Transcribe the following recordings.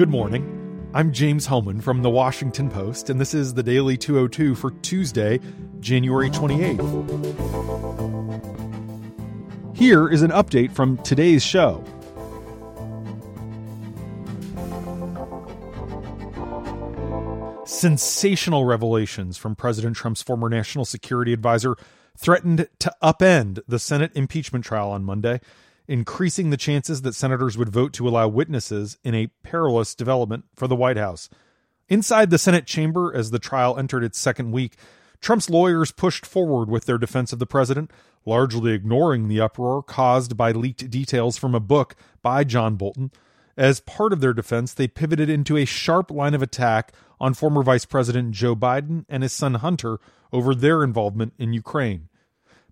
Good morning. I'm James Hohmann from The Washington Post, and this is the Daily 202 for Tuesday, January 28th. Here is an update from today's show. Sensational revelations from President Trump's former national security advisor threatened to upend the Senate impeachment trial on Monday increasing the chances that senators would vote to allow witnesses in a perilous development for the White House. Inside the Senate chamber, as the trial entered its second week, Trump's lawyers pushed forward with their defense of the president, largely ignoring the uproar caused by leaked details from a book by John Bolton. As part of their defense, they pivoted into a sharp line of attack on former Vice President Joe Biden and his son Hunter over their involvement in Ukraine.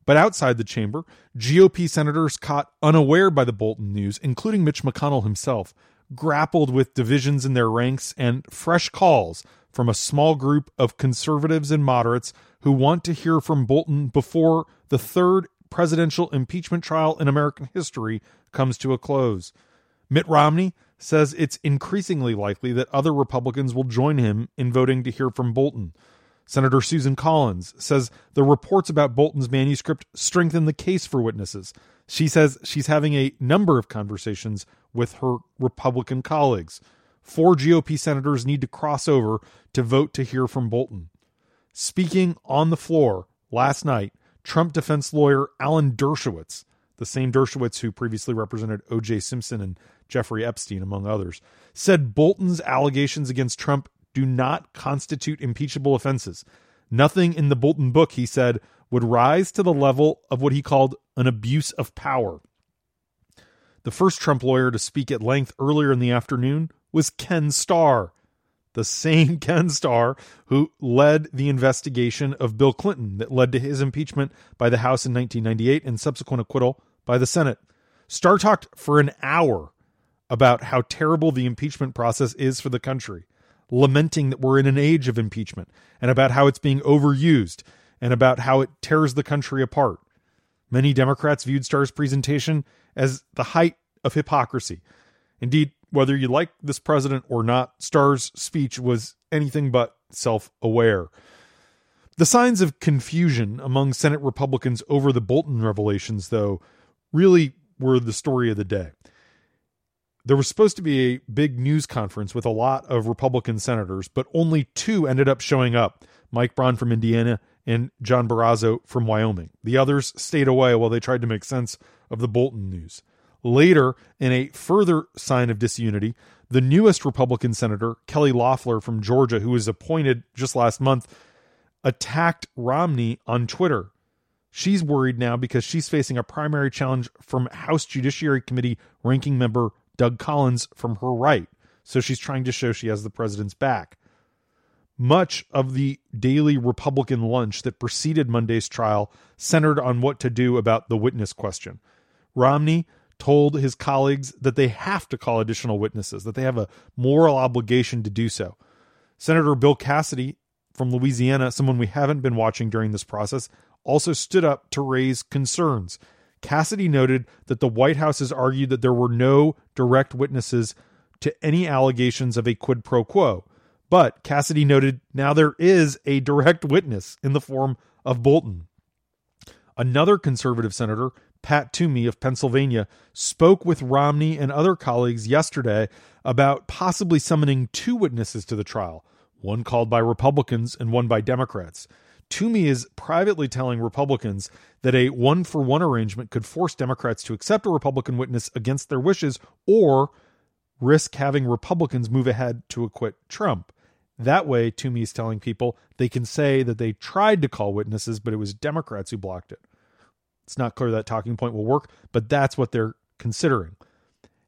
But outside the chamber, GOP senators caught unaware by the Bolton news, including Mitch McConnell himself, grappled with divisions in their ranks and fresh calls from a small group of conservatives and moderates who want to hear from Bolton before the third presidential impeachment trial in American history comes to a close. Mitt Romney says it's increasingly likely that other Republicans will join him in voting to hear from Bolton. Senator Susan Collins says the reports about Bolton's manuscript strengthen the case for witnesses. She says she's having a number of conversations with her Republican colleagues. Four GOP senators need to cross over to vote to hear from Bolton. Speaking on the floor last night, Trump defense lawyer Alan Dershowitz, the same Dershowitz who previously represented O.J. Simpson and Jeffrey Epstein, among others, said Bolton's allegations against Trump do not constitute impeachable offenses. Nothing in the Bolton book, he said, would rise to the level of what he called an abuse of power. The first Trump lawyer to speak at length earlier in the afternoon was Ken Starr, the same Ken Starr who led the investigation of Bill Clinton that led to his impeachment by the House in 1998 and subsequent acquittal by the Senate. Starr talked for an hour about how terrible the impeachment process is for the country lamenting that we're in an age of impeachment and about how it's being overused and about how it tears the country apart. Many Democrats viewed Starr's presentation as the height of hypocrisy. Indeed, whether you like this president or not, Starr's speech was anything but self aware. The signs of confusion among Senate Republicans over the Bolton revelations, though, really were the story of the day there was supposed to be a big news conference with a lot of Republican senators, but only two ended up showing up Mike Braun from Indiana and John Barrasso from Wyoming. The others stayed away while they tried to make sense of the Bolton news. Later, in a further sign of disunity, the newest Republican senator, Kelly Loeffler from Georgia, who was appointed just last month, attacked Romney on Twitter. She's worried now because she's facing a primary challenge from House Judiciary Committee ranking member Doug Collins from her right. So she's trying to show she has the president's back. Much of the daily Republican lunch that preceded Monday's trial centered on what to do about the witness question. Romney told his colleagues that they have to call additional witnesses, that they have a moral obligation to do so. Senator Bill Cassidy from Louisiana, someone we haven't been watching during this process, also stood up to raise concerns. Cassidy noted that the White House has argued that there were no direct witnesses to any allegations of a quid pro quo. But Cassidy noted now there is a direct witness in the form of Bolton. Another conservative senator, Pat Toomey of Pennsylvania, spoke with Romney and other colleagues yesterday about possibly summoning two witnesses to the trial, one called by Republicans and one by Democrats. Toomey is privately telling Republicans that a one for one arrangement could force Democrats to accept a Republican witness against their wishes or risk having Republicans move ahead to acquit Trump. That way, Toomey is telling people they can say that they tried to call witnesses, but it was Democrats who blocked it. It's not clear that talking point will work, but that's what they're considering.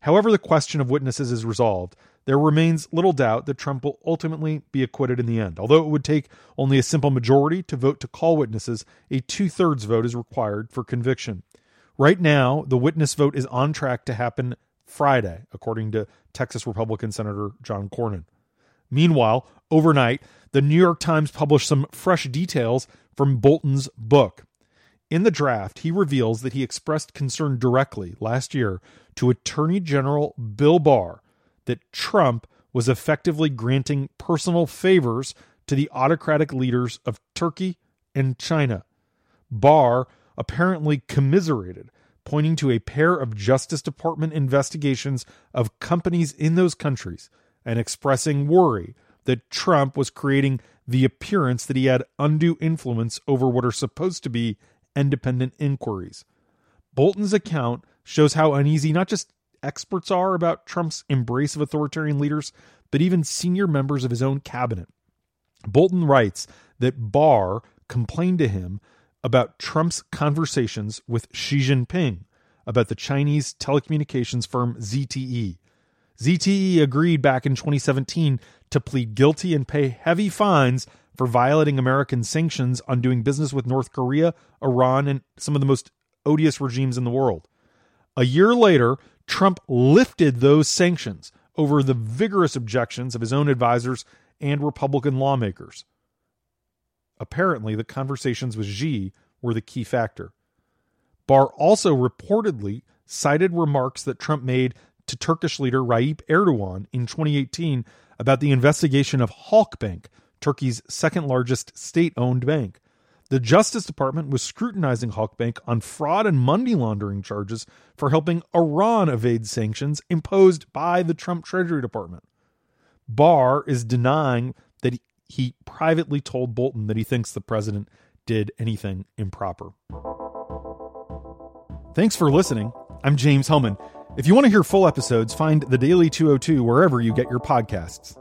However, the question of witnesses is resolved, there remains little doubt that Trump will ultimately be acquitted in the end. Although it would take only a simple majority to vote to call witnesses, a two thirds vote is required for conviction. Right now, the witness vote is on track to happen Friday, according to Texas Republican Senator John Cornyn. Meanwhile, overnight, the New York Times published some fresh details from Bolton's book. In the draft, he reveals that he expressed concern directly last year to Attorney General Bill Barr that Trump was effectively granting personal favors to the autocratic leaders of Turkey and China. Barr apparently commiserated, pointing to a pair of Justice Department investigations of companies in those countries and expressing worry that Trump was creating the appearance that he had undue influence over what are supposed to be independent inquiries. Bolton's account shows how uneasy not just experts are about Trump's embrace of authoritarian leaders, but even senior members of his own cabinet. Bolton writes that Barr complained to him about Trump's conversations with Xi Jinping about the Chinese telecommunications firm ZTE. ZTE agreed back in 2017 to plead guilty and pay heavy fines for violating American sanctions on doing business with North Korea, Iran, and some of the most odious regimes in the world. A year later, Trump lifted those sanctions over the vigorous objections of his own advisors and Republican lawmakers. Apparently, the conversations with Xi were the key factor. Barr also reportedly cited remarks that Trump made to Turkish leader Tayyip Erdogan in 2018 about the investigation of Halkbank, Turkey's second largest state owned bank. The Justice Department was scrutinizing Halkbank on fraud and money laundering charges for helping Iran evade sanctions imposed by the Trump Treasury Department. Barr is denying that he privately told Bolton that he thinks the president did anything improper. Thanks for listening. I'm James Hohmann. If you want to hear full episodes, find The Daily 202 wherever you get your podcasts.